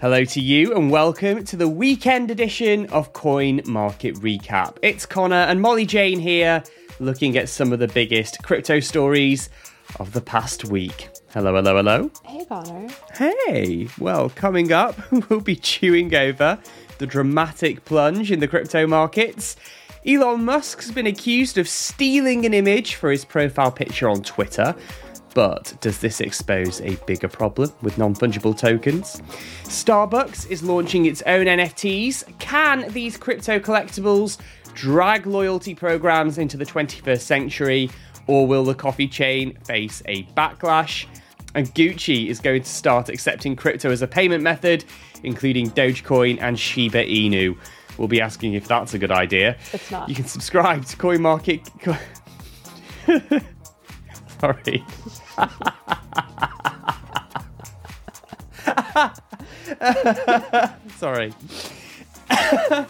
Hello to you and welcome to the weekend edition of Coin Market Recap. It's Connor and Molly Jane here, looking at some of the biggest crypto stories of the past week. Hello, hello, hello. Hey, Connor. Hey, well, coming up, we'll be chewing over the dramatic plunge in the crypto markets. Elon Musk's been accused of stealing an image for his profile picture on Twitter. But does this expose a bigger problem with non fungible tokens? Starbucks is launching its own NFTs. Can these crypto collectibles drag loyalty programs into the 21st century, or will the coffee chain face a backlash? And Gucci is going to start accepting crypto as a payment method, including Dogecoin and Shiba Inu. We'll be asking if that's a good idea. It's not. You can subscribe to Coin Market. Sorry. Sorry.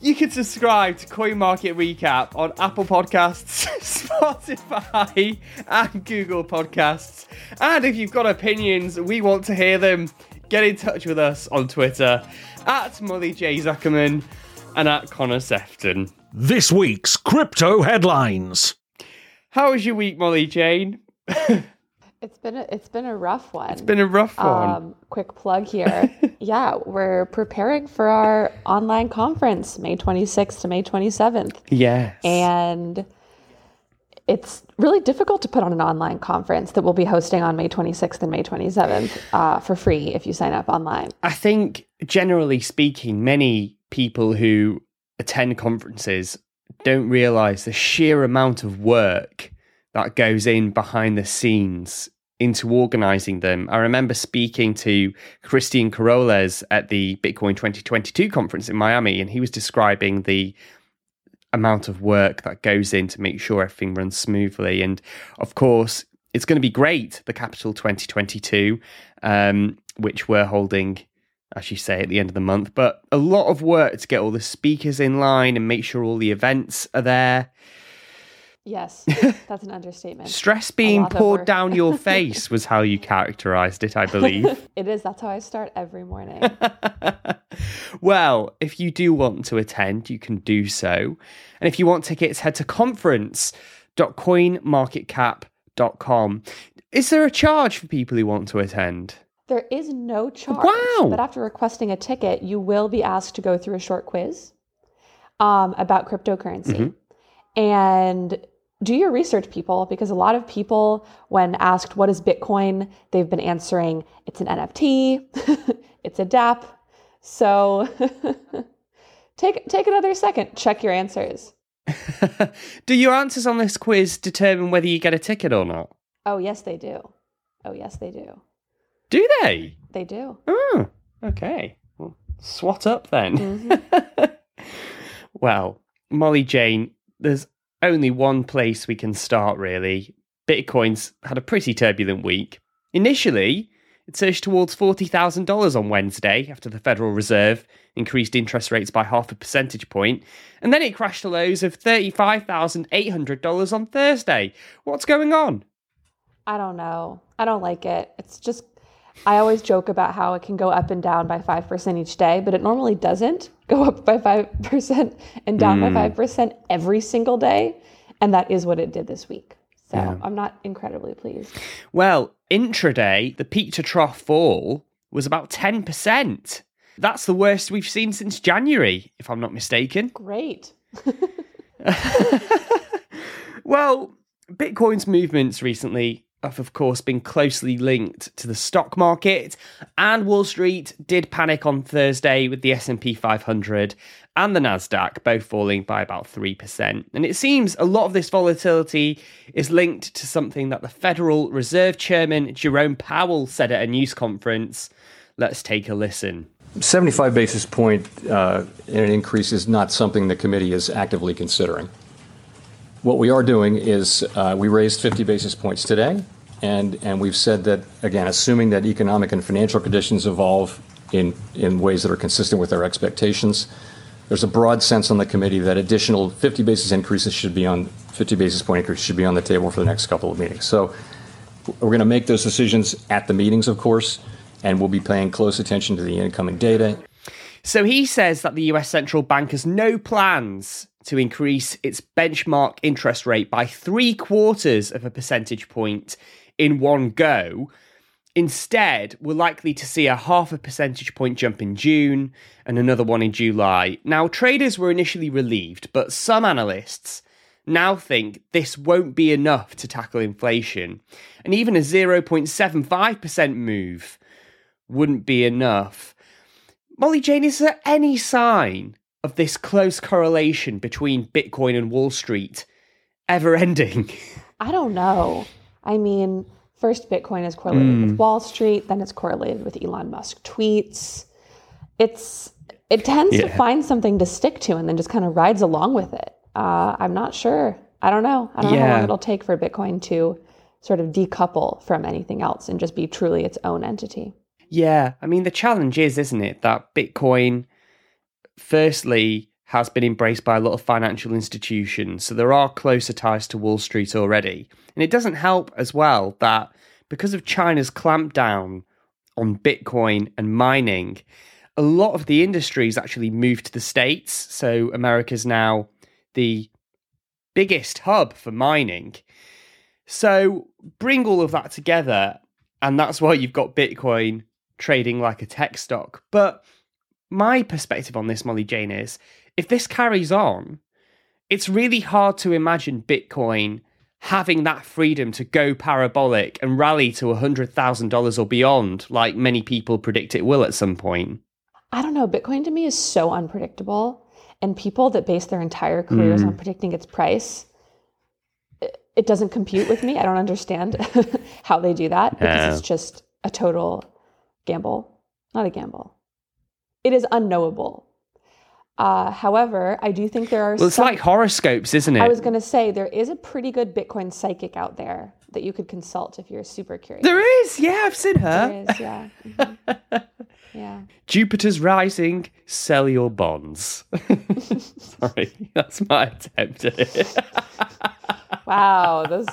you can subscribe to Coin Market Recap on Apple Podcasts, Spotify, and Google Podcasts. And if you've got opinions, we want to hear them. Get in touch with us on Twitter at Molly J. Zuckerman and at Connor Sefton. This week's crypto headlines. How was your week, Molly Jane? It's been a, it's been a rough one. It's been a rough one. Um, quick plug here. yeah, we're preparing for our online conference May 26th to May 27th. yes. And it's really difficult to put on an online conference that we'll be hosting on May 26th and May 27th uh, for free if you sign up online. I think, generally speaking, many people who attend conferences don't realize the sheer amount of work that goes in behind the scenes into organizing them. I remember speaking to Christian Carolles at the Bitcoin 2022 conference in Miami, and he was describing the amount of work that goes in to make sure everything runs smoothly. And of course, it's going to be great, the Capital 2022, um, which we're holding, as you say, at the end of the month. But a lot of work to get all the speakers in line and make sure all the events are there. Yes, that's an understatement. Stress being poured down your face was how you characterized it, I believe. It is. That's how I start every morning. well, if you do want to attend, you can do so. And if you want tickets, head to conference.coinmarketcap.com. Is there a charge for people who want to attend? There is no charge. Wow. But after requesting a ticket, you will be asked to go through a short quiz um, about cryptocurrency. And do your research, people, because a lot of people, when asked what is Bitcoin, they've been answering it's an NFT, it's a DApp. So take take another second, check your answers. do your answers on this quiz determine whether you get a ticket or not? Oh yes, they do. Oh yes, they do. Do they? They do. Oh, okay. Well, swat up then. Mm-hmm. well, Molly Jane, there's only one place we can start really. Bitcoin's had a pretty turbulent week. Initially, it surged towards $40,000 on Wednesday after the Federal Reserve increased interest rates by half a percentage point, and then it crashed to lows of $35,800 on Thursday. What's going on? I don't know. I don't like it. It's just, I always joke about how it can go up and down by 5% each day, but it normally doesn't go up by 5% and down by hmm. 5% every single day. And that is what it did this week. So Yeah. I'm not incredibly pleased. Well, intraday, the peak to trough fall was about 10%. That's the worst we've seen since January, if I'm not mistaken. Great. Well, Bitcoin's movements recently have, of course, been closely linked to the stock market, and Wall Street did panic on Thursday with the S&P 500 and the Nasdaq both falling by about 3%. And it seems a lot of this volatility is linked to something that the Federal Reserve Chairman Jerome Powell said at a news conference. Let's take a listen. 75 basis point uh, increase is not something the committee is actively considering. What we are doing is uh, we raised 50 basis points today, and, and we've said that, again, assuming that economic and financial conditions evolve in, in ways that are consistent with our expectations, there's a broad sense on the committee that additional 50 basis increases should be on 50 basis point increase should be on the table for the next couple of meetings. So we're going to make those decisions at the meetings, of course, and we'll be paying close attention to the incoming data. So he says that the US central bank has no plans to increase its benchmark interest rate by three quarters of a percentage point in one go. Instead, we're likely to see a half a percentage point jump in June and another one in July. Now, traders were initially relieved, but some analysts now think this won't be enough to tackle inflation. And even a 0.75% move wouldn't be enough. Molly Jane, is there any sign of this close correlation between Bitcoin and Wall Street ever ending? I don't know. I mean, first Bitcoin is correlated Hmm. with Wall Street, then it's correlated with Elon Musk tweets. It's it tends to find something to stick to and then just kind of rides along with it. Uh, I'm not sure. I don't know. I don't know how long it'll take for Bitcoin to sort of decouple from anything else and just be truly its own entity. Yeah, I mean, the challenge is, isn't it, that Bitcoin, firstly, has been embraced by a lot of financial institutions. So there are closer ties to Wall Street already. And it doesn't help as well that because of China's clampdown on Bitcoin and mining, a lot of the industries actually moved to the States. So America's now the biggest hub for mining. So bring all of that together, and that's why you've got Bitcoin trading like a tech stock. But my perspective on this, Molly Jane, is if this carries on, it's really hard to imagine Bitcoin having that freedom to go parabolic and rally to $100,000 or beyond, like many people predict it will at some point. I don't know. Bitcoin to me is so unpredictable. And people that base their entire careers on mm. predicting its price, it, doesn't compute with me. I don't understand how they do that because it's just a total gamble. Not a gamble. It is unknowable. Uh, however, I do think there are Well, it's some, like horoscopes, isn't it? I was going to say there is a pretty good Bitcoin psychic out there that you could consult if you're super curious. there is, yeah, I've seen her. There is, yeah. Mhm. yeah. Jupiter's rising, sell your bonds. Sorry, that's my attempt at it. Wow, this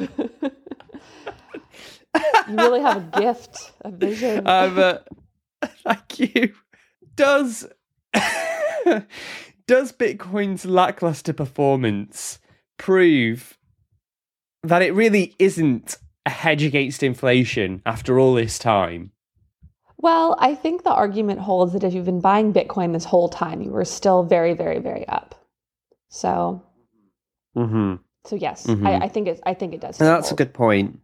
is... you really have a gift, a vision. Um, uh, thank you. Does does Bitcoin's lackluster performance prove that it really isn't a hedge against inflation after all this time? well, I think the argument holds that if you've been buying Bitcoin this whole time, you were still very, very, very up. So, Mm-hmm. so yes, Mhm. I, I think it. I think it does. And that's a good point.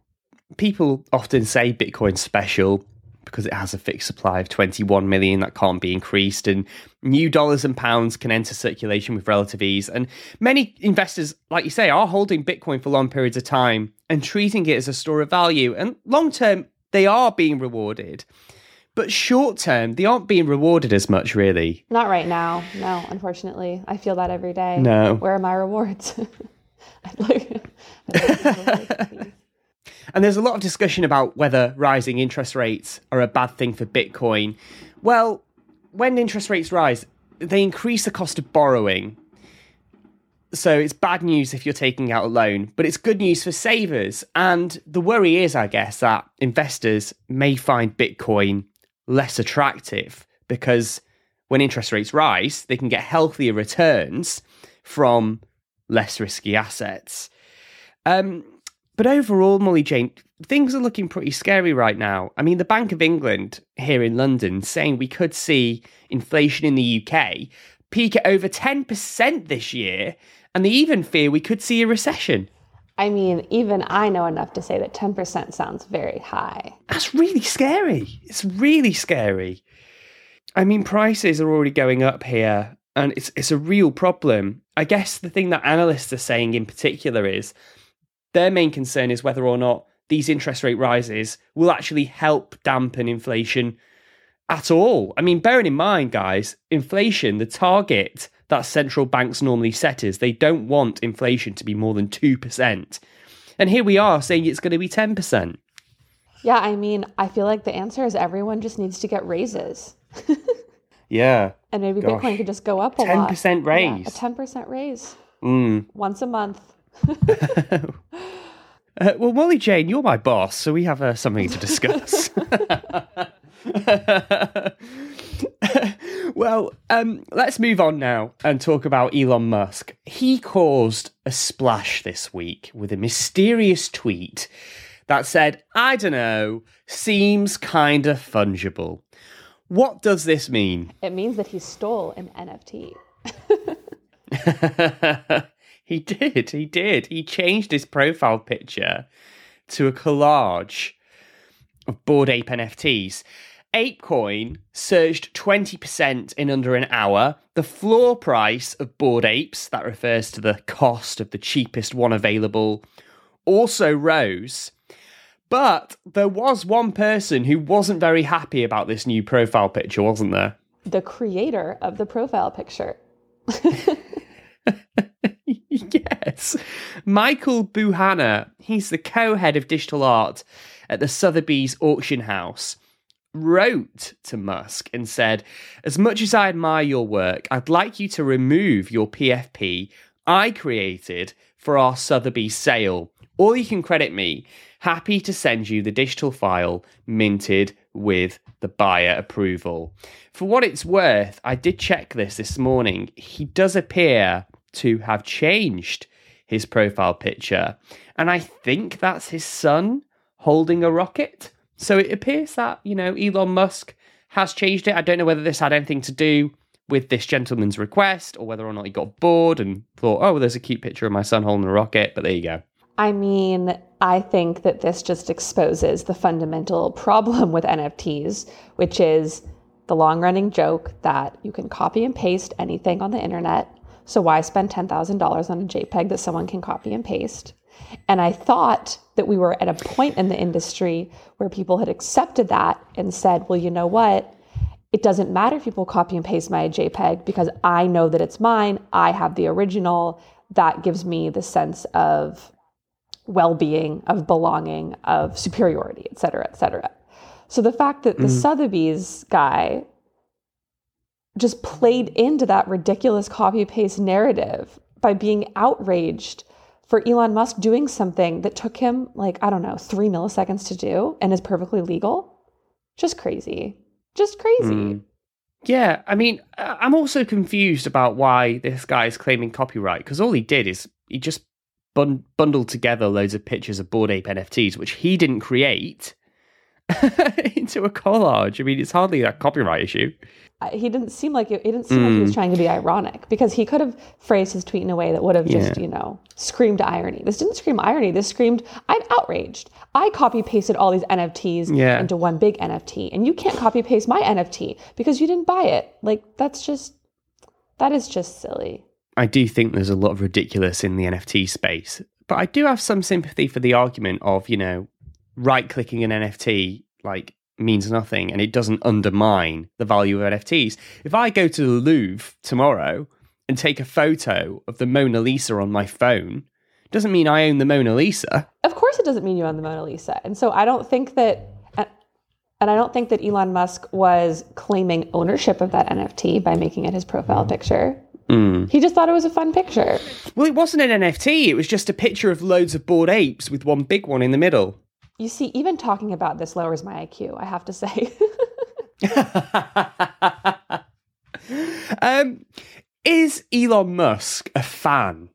People often say Bitcoin's special because it has a fixed supply of 21 million that can't be increased, and new dollars and pounds can enter circulation with relative ease. And many investors, like you say, are holding Bitcoin for long periods of time and treating it as a store of value. And long term, they are being rewarded. But short term, they aren't being rewarded as much, really. Not right now. No, unfortunately, I feel that every day. No. Where are my rewards? I'd like- I'd like. And there's a lot of discussion about whether rising interest rates are a bad thing for Bitcoin. Well, when interest rates rise, they increase the cost of borrowing. So it's bad news if you're taking out a loan, but it's good news for savers. And the worry is, I guess, that investors may find Bitcoin less attractive because when interest rates rise, they can get healthier returns from less risky assets. Um, but overall, Molly Jane, things are looking pretty scary right now. I mean, the Bank of England here in London saying we could see inflation in the UK peak at over 10% this year, and they even fear we could see a recession. I mean, even I know enough to say that 10% sounds very high. That's really scary. It's really scary. I mean, prices are already going up here, and it's it's a real problem. I guess the thing that analysts are saying in particular is their main concern is whether or not these interest rate rises will actually help dampen inflation at all. I mean, bearing in mind, guys, inflation, the target that central banks normally set is they don't want inflation to be more than 2%. And here we are saying it's going to be 10%. Yeah, I mean, I feel like the answer is everyone just needs to get raises. Yeah. And maybe Gosh. Bitcoin could just go up a lot. 10% Yeah, raise. a 10% raise Mm. once a month. Uh, well, Molly Jane, you're my boss, so we have uh, something to discuss. well, um, let's move on now and talk about Elon Musk. He caused a splash this week with a mysterious tweet that said, I don't know, seems kind of fungible. What does this mean? It means that he stole an NFT. he did, he did. He changed his profile picture to a collage of Bored Ape NFTs. ApeCoin surged 20% in under an hour. The floor price of Bored Apes, that refers to the cost of the cheapest one available, also rose. But there was one person who wasn't very happy about this new profile picture, wasn't there? The creator of the profile picture. yes. Michael Bouhanna, he's the co head of digital art at the Sotheby's auction house, wrote to Musk and said, As much as I admire your work, I'd like you to remove your PFP I created for our Sotheby's sale. Or you can credit me. Happy to send you the digital file minted with the buyer approval. For what it's worth, I did check this this morning. He does appear to have changed his profile picture. And I think that's his son holding a rocket. So it appears that, you know, Elon Musk has changed it. I don't know whether this had anything to do with this gentleman's request or whether or not he got bored and thought, oh, well, there's a cute picture of my son holding a rocket. But there you go. I mean, I think that this just exposes the fundamental problem with NFTs, which is the long running joke that you can copy and paste anything on the internet. So why spend $10,000 on a JPEG that someone can copy and paste? And I thought that we were at a point in the industry where people had accepted that and said, well, you know what? It doesn't matter if people copy and paste my JPEG because I know that it's mine. I have the original. That gives me the sense of well being, of belonging, of superiority, et cetera, et cetera. So the fact that the mm. Sotheby's guy just played into that ridiculous copy paste narrative by being outraged for Elon Musk doing something that took him like, I don't know, three milliseconds to do and is perfectly legal. Just crazy. Just crazy. Mm. Yeah, I mean, I'm also confused about why this guy is claiming copyright because all he did is he just bun- bundled together loads of pictures of Bored Ape NFTs, which he didn't create, into a collage. I mean, it's hardly a copyright issue. He didn't seem like it, it didn't seem mm. like he was mm. trying to be ironic because he could have phrased his tweet in a way that would have just, yeah. you know, screamed irony. This didn't scream irony. This screamed, I'm outraged. I copy pasted all these NFTs yeah. into one big NFT, and you can't copy paste my NFT because you didn't buy it. Like, that's just, that is just silly. I do think there's a lot of ridiculous in the NFT space, but I do have some sympathy for the argument of, you know, right clicking an NFT like means nothing and it doesn't undermine the value of NFTs. If I go to the Louvre tomorrow and take a photo of the Mona Lisa on my phone, doesn't mean I own the Mona Lisa. Of course it doesn't mean you own the Mona Lisa. And so I don't think that and I don't think that Elon Musk was claiming ownership of that NFT by making it his profile picture. Mm. He just thought it was a fun picture. Well, it wasn't an NFT. It was just a picture of loads of bored apes with one big one in the middle. You see, even talking about this lowers my IQ, I have to say. um, is Elon Musk a fan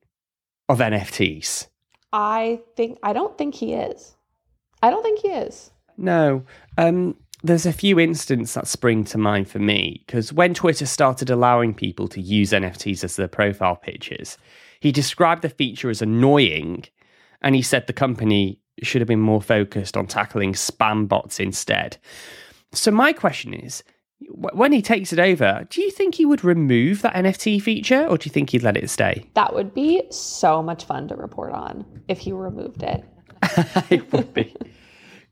of NFTs? I think I don't think he is. I don't think he is. No. Um, there's a few instances that spring to mind for me because when Twitter started allowing people to use NFTs as their profile pictures, he described the feature as annoying and he said the company should have been more focused on tackling spam bots instead. So, my question is when he takes it over, do you think he would remove that NFT feature or do you think he'd let it stay? That would be so much fun to report on if he removed it. it would be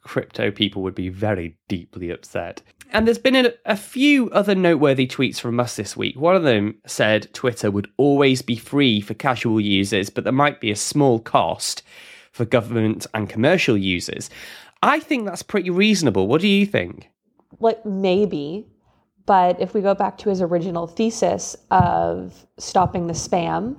crypto people would be very deeply upset. And there's been a, a, few other noteworthy tweets from us this week. One of them said Twitter would always be free for casual users, but there might be a small cost for government and commercial users. I think that's pretty reasonable. What do you think? Like, maybe. But if we go back to his original thesis of stopping the spam,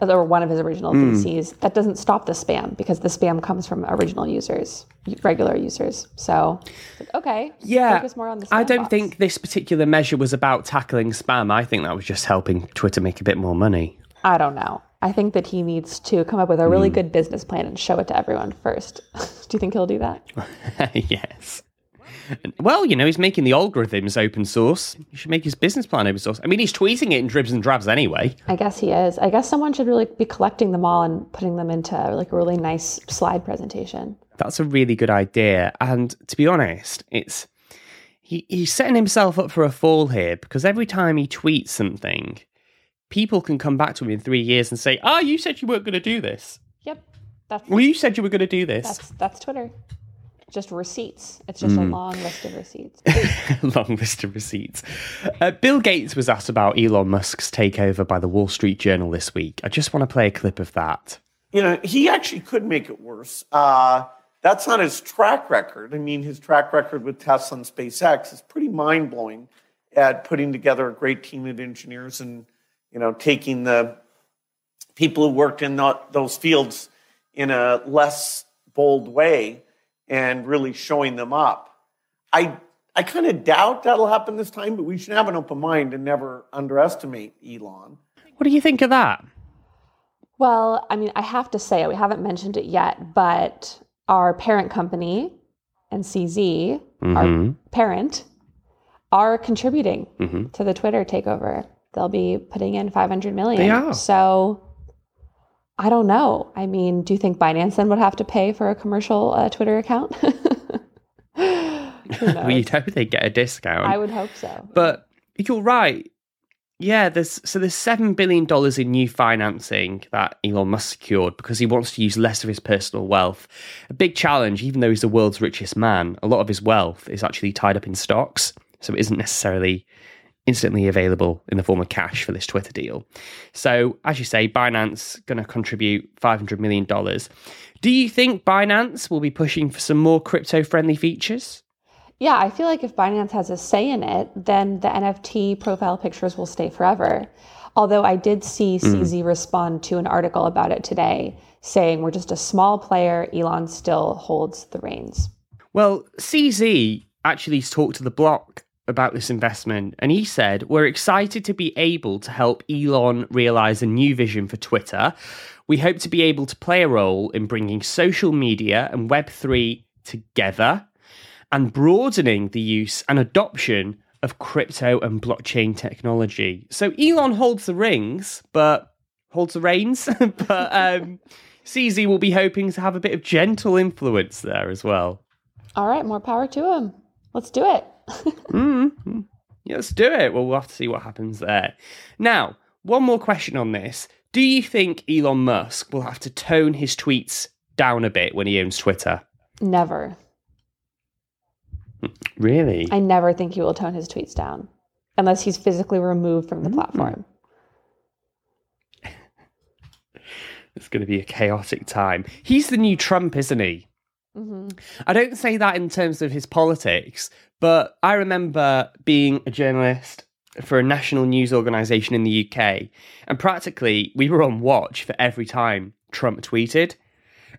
or one of his original Hmm. VCs. That doesn't stop the spam because the spam comes from original users, regular users. So, okay, Yeah, focus more on the. Spam I don't bots. think this particular measure was about tackling spam. I think that was just helping Twitter make a bit more money. I don't know. I think that he needs to come up with a really Hmm. good business plan and show it to everyone first. do you think he'll do that? yes. Well, you know, he's making the algorithms open source. He should make his business plan open source. I mean, he's tweeting it in dribs and drabs anyway. I guess he is. I guess someone should really be collecting them all and putting them into like a really nice slide presentation. That's a really good idea. And to be honest, it's he, he's setting himself up for a fall here because every time he tweets something, people can come back to me in three years and say, "Ah, you said you weren't going to do this. Yep, that's Well, you said you were going to do this." that's that's Twitter. Just receipts. It's just Hmm. a long list of receipts. long list of receipts. Uh, Bill Gates was asked about Elon Musk's takeover by the Wall Street Journal this week. I just want to play a clip of that. you know, he actually could make it worse. Uh, that's not his track record. I mean, his track record with Tesla and SpaceX is pretty mind blowing at putting together a great team of engineers and, you know, taking the people who worked in tho- those fields in a less bold way and really showing them up. I, I kind of doubt that'll happen this time, but we should have an open mind and never underestimate Elon. What do you think of that? Well, I mean, I have to say, we haven't mentioned it yet, but our parent company, NCZ, Mm-hmm. our parent, are contributing to the Twitter takeover. They'll be putting in 500 million. They are. So I don't know. I mean, do you think Binance then would have to pay for a commercial uh, Twitter account? Who knows? Well, you'd hope they get a discount. I would hope so. But you're right. Yeah, there's so there's seven billion dollars in new financing that Elon Musk secured because he wants to use less of his personal wealth. A big challenge, even though he's the world's richest man, a lot of his wealth is actually tied up in stocks, so it isn't necessarily instantly available in the form of cash for this Twitter deal. So, as you say, Binance going to contribute five hundred million dollars. Do you think Binance will be pushing for some more crypto-friendly features? Yeah, I feel like if Binance has a say in it, then the NFT profile pictures will stay forever. Although I did see hmm. CZ respond to an article about it today saying we're just a small player, Elon still holds the reins. Well, CZ actually talked to the block about this investment, and he said, We're excited to be able to help Elon realize a new vision for Twitter. We hope to be able to play a role in bringing social media and Web3 together and broadening the use and adoption of crypto and blockchain technology. So Elon holds the rings, but holds the reins, but um, CZ will be hoping to have a bit of gentle influence there as well. All right, more power to him. Let's do it. Yeah, let's do it. Well, we'll have to see what happens there. Now, one more question on this. Do you think Elon Musk will have to tone his tweets down a bit when he owns Twitter? Never. Hmm, really? I never think he will tone his tweets down unless he's physically removed from the mm-hmm. platform. It's going to be a chaotic time. He's the new Trump, isn't he? Mm-hmm. I don't say that in terms of his politics, but I remember being a journalist for a national news organization in the UK, and practically we were on watch for every time Trump tweeted.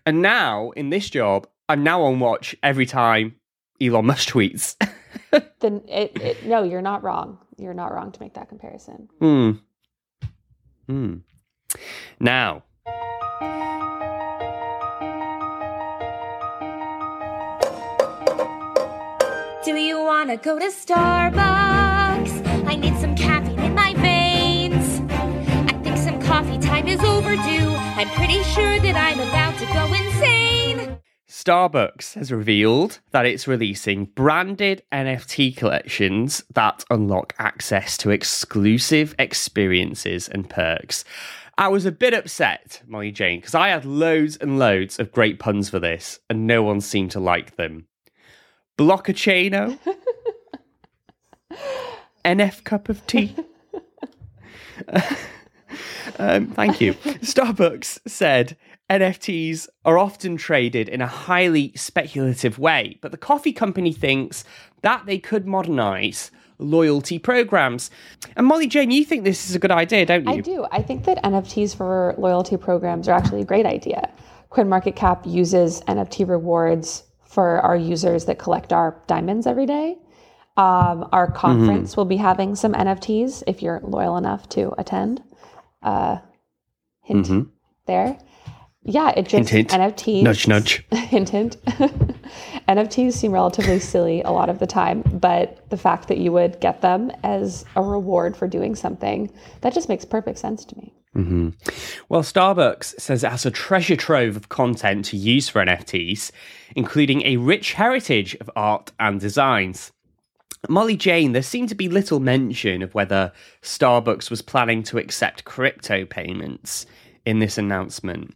And now in this job, I'm now on watch every time Elon Musk tweets. Then it, it no, you're not wrong. You're not wrong to make that comparison. Hmm. Hmm. Now, Do you wanna go to Starbucks? I need some caffeine in my veins. I think some coffee time is overdue. I'm pretty sure that I'm about to go insane. Starbucks has revealed that it's releasing branded NFT collections that unlock access to exclusive experiences and perks. I was a bit upset, Molly Jane, because I had loads and loads of great puns for this, and no one seemed to like them. Blockachino, NF cup of tea. Um, thank you. Starbucks said NFTs are often traded in a highly speculative way, but the coffee company thinks that they could modernize loyalty programs. And Molly Jane, you think this is a good idea, don't you? I do. I think that NFTs for loyalty programs are actually a great idea. CoinMarketCap uses NFT rewards for our users that collect our diamonds every day. Um, our conference Mm-hmm. will be having some NFTs if you're loyal enough to attend. Uh, hint there. Yeah, it just Mm-hmm. Hint, hint. NFTs. Nudge, nudge. hint, hint. NFTs seem relatively silly a lot of the time, but the fact that you would get them as a reward for doing something, that just makes perfect sense to me. Mm-hmm. Well, Starbucks says it has a treasure trove of content to use for NFTs, including a rich heritage of art and designs. Molly Jane, there seemed to be little mention of whether Starbucks was planning to accept crypto payments in this announcement.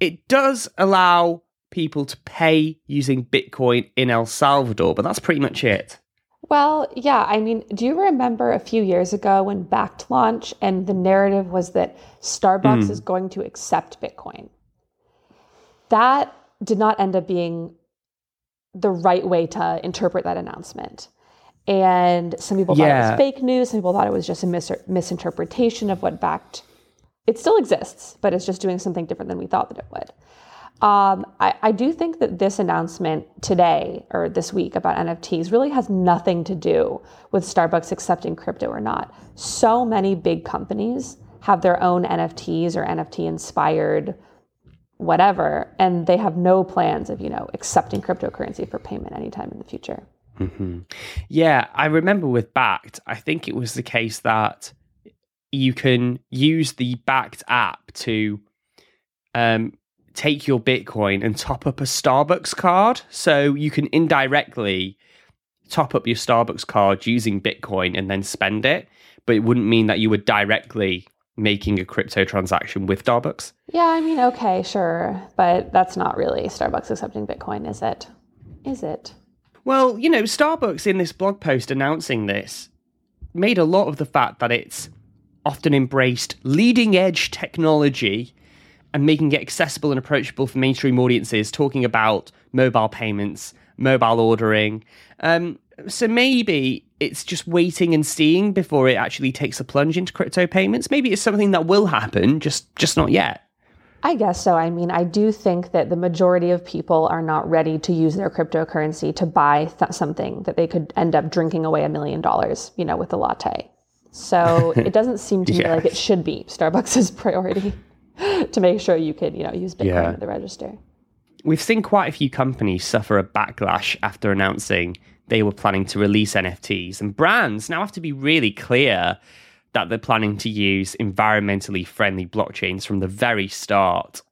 It does allow people to pay using Bitcoin in El Salvador, but that's pretty much it. Well, yeah, I mean, do you remember a few years ago when Bakkt launched and the narrative was that Starbucks hmm. is going to accept Bitcoin? That did not end up being the right way to interpret that announcement. And some people thought it was fake news, some people thought it was just a mis- misinterpretation of what Bakkt. It still exists, but it's just doing something different than we thought that it would. Um, I, I do think that this announcement today or this week about NFTs really has nothing to do with Starbucks accepting crypto or not. So many big companies have their own NFTs or NFT inspired whatever, and they have no plans of, you know, accepting cryptocurrency for payment anytime in the future. Yeah, I remember with Bakkt, I think it was the case that you can use the Bakkt app to um, take your Bitcoin and top up a Starbucks card. So you can indirectly top up your Starbucks card using Bitcoin and then spend it, but it wouldn't mean that you were directly making a crypto transaction with Starbucks. Yeah, I mean, okay, sure, but that's not really Starbucks accepting Bitcoin, is it? Is it? Well, you know, Starbucks in this blog post announcing this made a lot of the fact that it's often embraced leading edge technology and making it accessible and approachable for mainstream audiences, talking about mobile payments, mobile ordering. Um, so maybe it's just waiting and seeing before it actually takes a plunge into crypto payments. Maybe it's something that will happen, just just not yet. I guess so. I mean, I do think that the majority of people are not ready to use their cryptocurrency to buy th- something that they could end up drinking away a million dollars, you know, with a latte. So it doesn't seem to me like it should be Starbucks' priority to make sure you could, you know, use Bitcoin Yeah. at the register. We've seen quite a few companies suffer a backlash after announcing they were planning to release NFTs, and brands now have to be really clear that they're planning to use environmentally friendly blockchains from the very start.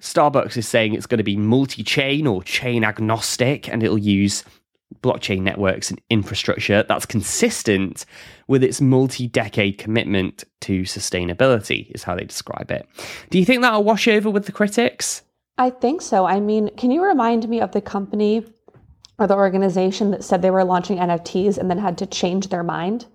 Starbucks is saying it's going to be multi chain or chain agnostic, and it'll use blockchain networks and infrastructure that's consistent with its multi decade commitment to sustainability, is how they describe it. Do you think that'll wash over with the critics? I think so. I mean, can you remind me of the company or the organization that said they were launching NFTs and then had to change their mind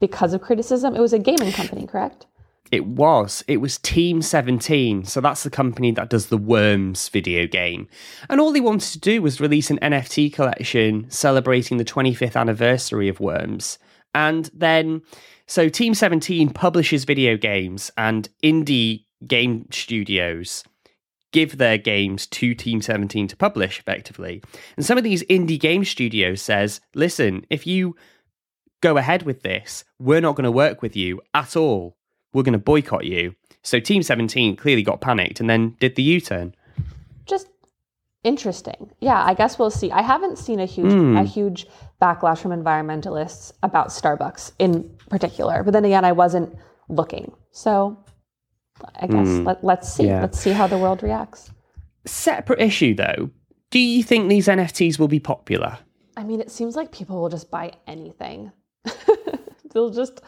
because of criticism? It was a gaming company, correct? It was. It was Team 17. So that's the company that does the Worms video game. And all they wanted to do was release an NFT collection celebrating the 25th anniversary of Worms. And then, so Team 17 publishes video games, and indie game studios give their games to Team 17 to publish effectively. And some of these indie game studios says, listen, if you go ahead with this, we're not going to work with you at all. We're going to boycott you. So Team 17 clearly got panicked and then did the U-turn. Just interesting. Yeah, I guess we'll see. I haven't seen a huge hmm. a huge backlash from environmentalists about Starbucks in particular. But then again, I wasn't looking. So I guess hmm. let, let's see. Yeah. Let's see how the world reacts. Separate issue though. Do you think these NFTs will be popular? I mean, it seems like people will just buy anything. they'll just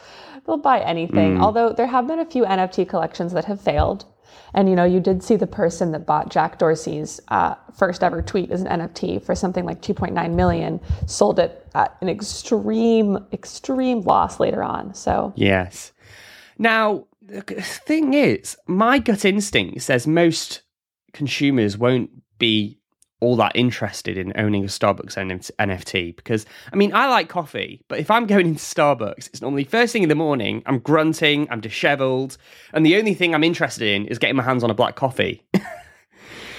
they'll buy anything. Although there have been a few NFT collections that have failed. And you know, you did see the person that bought Jack Dorsey's uh, first ever tweet as an NFT for something like 2.9 million, sold it at an extreme, extreme loss later on. So Yes. Now, the thing is, my gut instinct says most consumers won't be all that interested in owning a Starbucks NFT because I mean I like coffee, but if I'm going into Starbucks, it's normally first thing in the morning. I'm grunting, I'm dishevelled, and the only thing I'm interested in is getting my hands on a black coffee.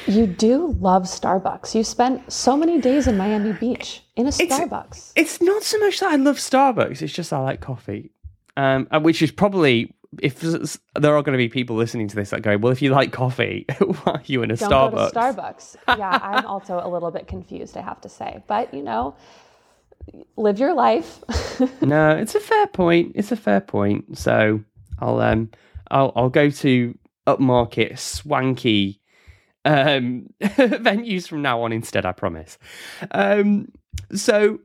you do love Starbucks. You spent so many days in Miami Beach in a Starbucks. It's, it's not so much that I love Starbucks; it's just I like coffee, um, which is probably if there are going to be people listening to this that go, well, if you like coffee, why are you in a Don't Starbucks? Go to Starbucks. yeah, I'm also a little bit confused, I have to say. But, you know, live your life. no, it's a fair point. It's a fair point. So I'll um I'll I'll go to upmarket swanky um venues from now on instead, I promise. Um so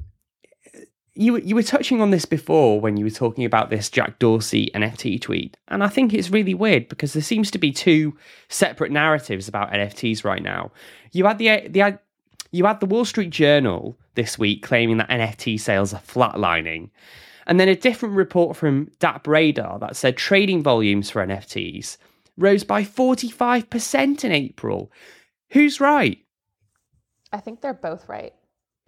you you were touching on this before when you were talking about this Jack Dorsey NFT tweet, and I think it's really weird because there seems to be two separate narratives about NFTs right now. You had the the you had the Wall Street Journal this week claiming that NFT sales are flatlining, and then a different report from DappRadar that said trading volumes for NFTs rose by forty five percent in April. Who's right? I think they're both right.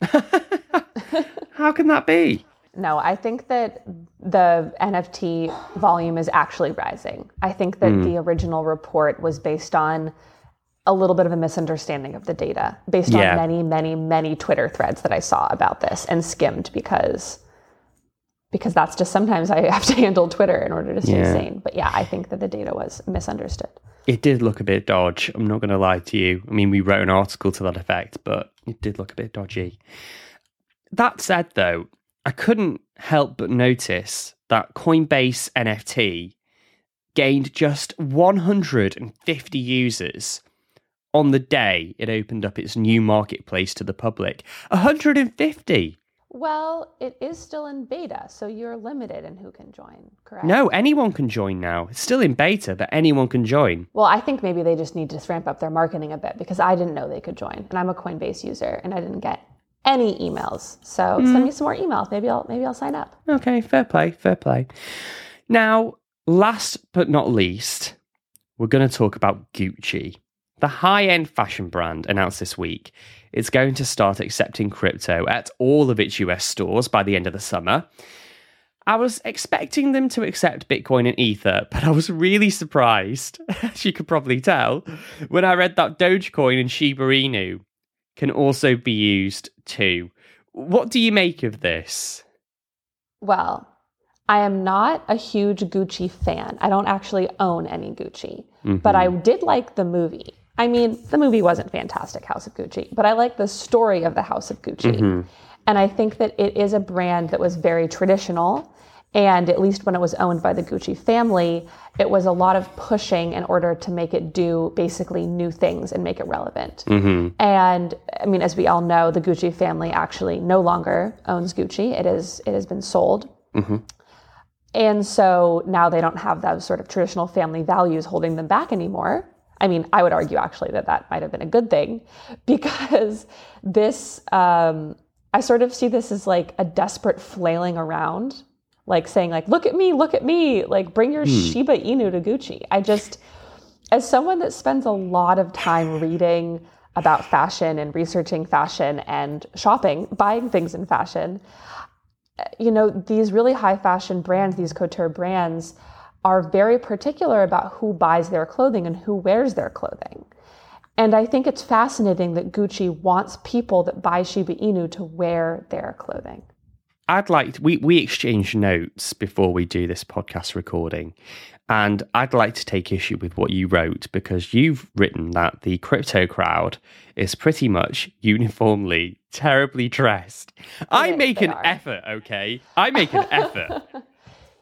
How can that be? No, I think that the NFT volume is actually rising. I think that mm. the original report was based on a little bit of a misunderstanding of the data based yeah. on many, many, many Twitter threads that I saw about this and skimmed because because that's just sometimes I have to handle Twitter in order to stay yeah. sane. But yeah, I think that the data was misunderstood. It did look a bit dodge. I'm not going to lie to you. I mean, we wrote an article to that effect, but it did look a bit dodgy. That said, though, I couldn't help but notice that Coinbase NFT gained just 150 users on the day it opened up its new marketplace to the public. 150! Well, it is still in beta, so you're limited in who can join, correct? No, anyone can join now. It's still in beta, but anyone can join. Well, I think maybe they just need to ramp up their marketing a bit because I didn't know they could join. And I'm a Coinbase user and I didn't get any emails. So mm. send me some more emails. Maybe I'll maybe I'll sign up. Okay, fair play, fair play. Now, last but not least, we're going to talk about Gucci. The high-end fashion brand announced this week it's going to start accepting crypto at all of its US stores by the end of the summer. I was expecting them to accept Bitcoin and Ether, but I was really surprised, as you could probably tell, when I read that Dogecoin and Shiba Inu can also be used too. What do you make of this? Well, I am not a huge Gucci fan. I don't actually own any Gucci, mm-hmm. but I did like the movie. I mean, the movie wasn't fantastic, House of Gucci, but I like the story of the House of Gucci. Mm-hmm. And I think that it is a brand that was very traditional. And at least when it was owned by the Gucci family, it was a lot of pushing in order to make it do basically new things and make it relevant. Mm-hmm. And I mean, as we all know, the Gucci family actually no longer owns Gucci. It is it has been sold. Mm-hmm. And so now they don't have those sort of traditional family values holding them back anymore. I mean, I would argue actually that that might have been a good thing because this, um, I sort of see this as like a desperate flailing around, like saying like, look at me, look at me, like bring your hmm. Shiba Inu to Gucci. I just, as someone that spends a lot of time reading about fashion and researching fashion and shopping, buying things in fashion, you know, these really high fashion brands, these couture brands, are very particular about who buys their clothing and who wears their clothing. And I think it's fascinating that Gucci wants people that buy Shiba Inu to wear their clothing. I'd like to, we we exchange notes before we do this podcast recording, and I'd like to take issue with what you wrote because you've written that the crypto crowd is pretty much uniformly terribly dressed. I make an are. effort, okay? I make an effort.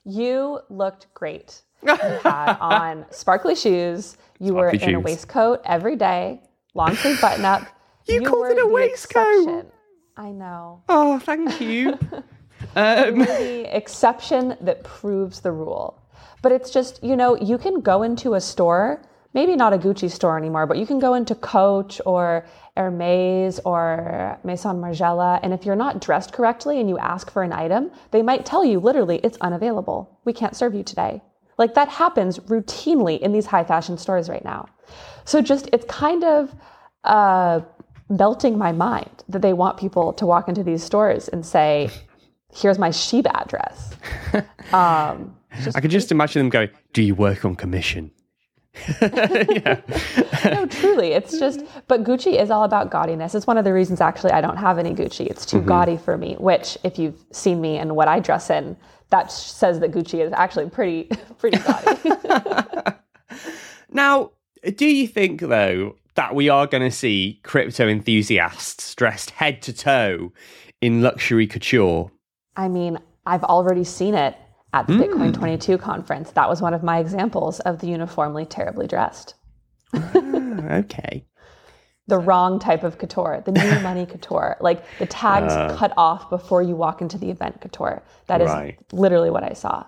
You looked great. You had on sparkly shoes. You sparkly were in shoes. a waistcoat every day, long sleeve button up. You, you called it a waistcoat. Exception. I know. Oh, thank you. um. the exception that proves the rule. But it's just, you know, you can go into a store, maybe not a Gucci store anymore, but you can go into Coach or Hermes or Maison Margiela, and if you're not dressed correctly and you ask for an item, they might tell you literally it's unavailable. We can't serve you today. Like that happens routinely in these high fashion stores right now. So just it's kind of uh, melting my mind that they want people to walk into these stores and say, "Here's my sheep address." Um, I could just imagine them going, Do you work on commission? no, truly, it's just. But Gucci is all about gaudiness. It's one of the reasons, actually, I don't have any Gucci. It's too mm-hmm. gaudy for me. Which, if you've seen me and what I dress in, that says that Gucci is actually pretty, pretty gaudy. Now, do you think, though, that we are going to see crypto enthusiasts dressed head to toe in luxury couture? I mean, I've already seen it at the Bitcoin hmm. 22 conference. That was one of my examples of the uniformly terribly dressed. Ah, okay. The wrong type of couture, the new money couture, like the tags uh. cut off before you walk into the event couture. That is Right. literally what I saw.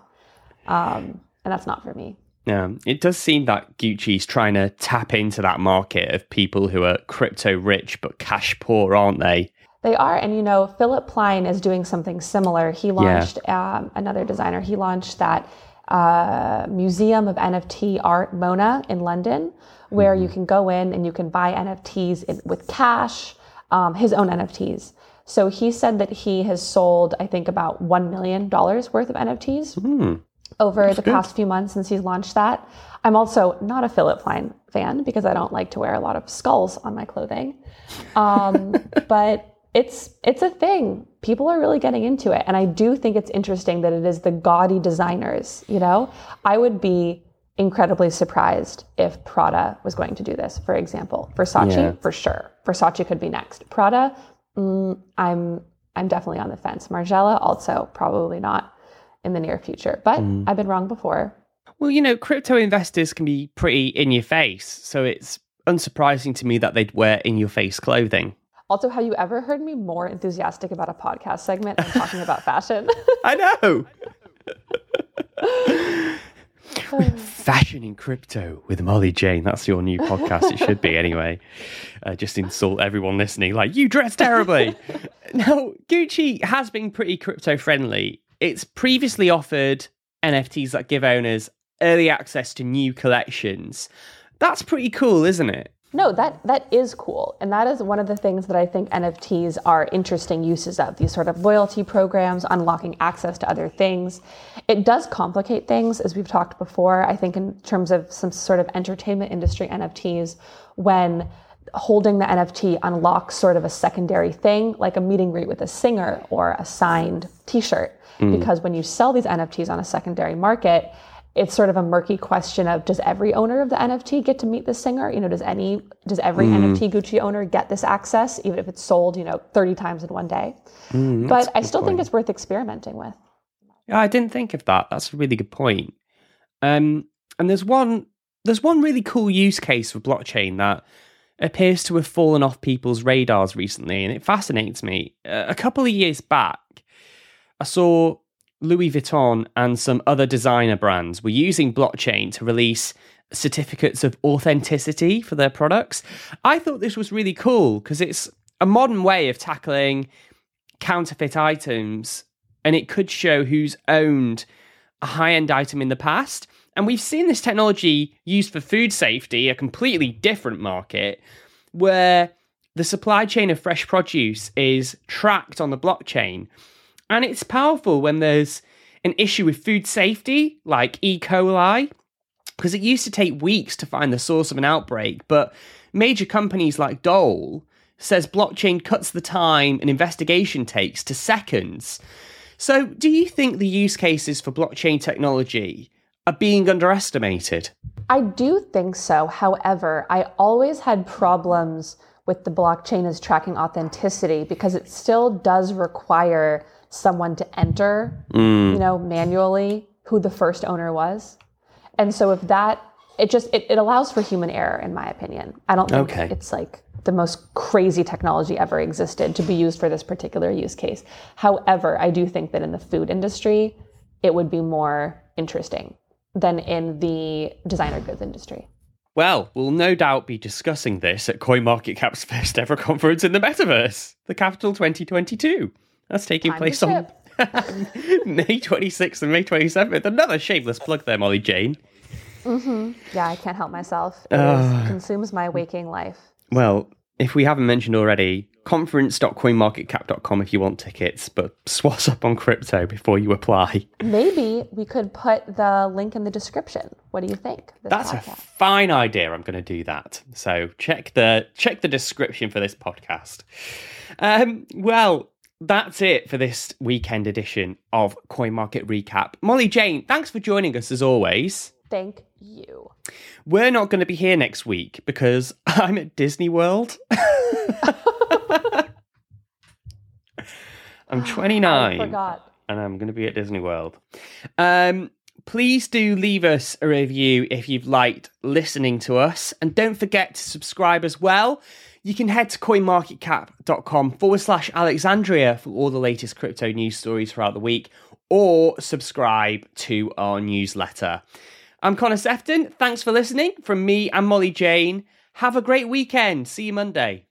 Um, and that's not for me. Yeah, it does seem that Gucci's trying to tap into that market of people who are crypto rich but cash poor, aren't they? They are, and you know, Philipp Plein is doing something similar. He launched um, another designer. He launched that uh, Museum of NFT Art Mona in London, where you can go in and you can buy NFTs in, with cash, um, his own NFTs. So he said that he has sold, I think, about one million dollars worth of NFTs over the past few months since he's launched that. I'm also not a Philipp Plein fan because I don't like to wear a lot of skulls on my clothing. Um, but it's it's a thing. People are really getting into it, and I do think it's interesting that it is the gaudy designers. You know, I would be incredibly surprised if Prada was going to do this. For example, Versace Yeah. for sure. Versace could be next. Prada, mm, I'm I'm definitely on the fence. Margiela also probably not in the near future, but I've been wrong before. Well, you know, crypto investors can be pretty in your face, so it's unsurprising to me that they'd wear in your face clothing. Also, have you ever heard me more enthusiastic about a podcast segment and talking about fashion? I know. Fashion in crypto with Molly Jane. That's your new podcast. It should be anyway. Uh, just insult everyone listening, like you dress terribly. now, Gucci has been pretty crypto friendly. It's previously offered NFTs that give owners early access to new collections. That's pretty cool, isn't it? No, that that is cool, and that is one of the things that I think NFTs are interesting uses of these sort of loyalty programs, unlocking access to other things. It does complicate things, as we've talked before. I think in terms of some sort of entertainment industry NFTs, when holding the NFT unlocks sort of a secondary thing, like a meeting greet with a singer or a signed T-shirt, mm. because when you sell these NFTs on a secondary market it's sort of a murky question of does every owner of the NFT get to meet the singer? You know, does any does every NFT Gucci owner get this access, even if it's sold, you know, 30 times in one day? but I still think it's worth experimenting with. Yeah, I didn't think of that. That's a really good point. Um, and there's one there's one really cool use case for blockchain that appears to have fallen off people's radars recently, and it fascinates me. Uh, a couple of years back, I saw Louis Vuitton and some other designer brands were using blockchain to release certificates of authenticity for their products. I thought this was really cool because it's a modern way of tackling counterfeit items and it could show who's owned a high end item in the past. And we've seen this technology used for food safety, a completely different market, where the supply chain of fresh produce is tracked on the blockchain. And it's powerful when there's an issue with food safety, like E. coli, because it used to take weeks to find the source of an outbreak. But major companies like Dole says blockchain cuts the time an investigation takes to seconds. So, do you think the use cases for blockchain technology are being underestimated? I do think so. However, I always had problems with the blockchain as tracking authenticity because it still does require someone to enter, you mm. know, manually who the first owner was. And so if that it just it, it allows for human error in my opinion. I don't think Okay. it's like the most crazy technology ever existed to be used for this particular use case. However, I do think that in the food industry it would be more interesting than in the designer goods industry. Well, we'll no doubt be discussing this at CoinMarketCap's first ever conference in the metaverse, the Capital 2022. That's taking Time place on May 26th and May 27th. Another shameless plug there, Molly Jane. Yeah, I can't help myself. It is- consumes my waking life. Well, if we haven't mentioned already, conference.coinmarketcap.com if you want tickets, but swass up on crypto before you apply. Maybe we could put the link in the description. What do you think? That's a fine idea. I'm going to do that. So check the check the description for this podcast. Um, well, that's it for this weekend edition of Coin Market Recap. Molly Jane, thanks for joining us as always. Thank you. We're not going to be here next week because I'm at Disney World. I'm 29 I forgot. and I'm going to be at Disney World. Um, please do leave us a review if you've liked listening to us, and don't forget to subscribe as well. You can head to coinmarketcap.com forward slash Alexandria for all the latest crypto news stories throughout the week, or subscribe to our newsletter. I'm Connor Sefton. Thanks for listening from me and Molly Jane. Have a great weekend. See you Monday.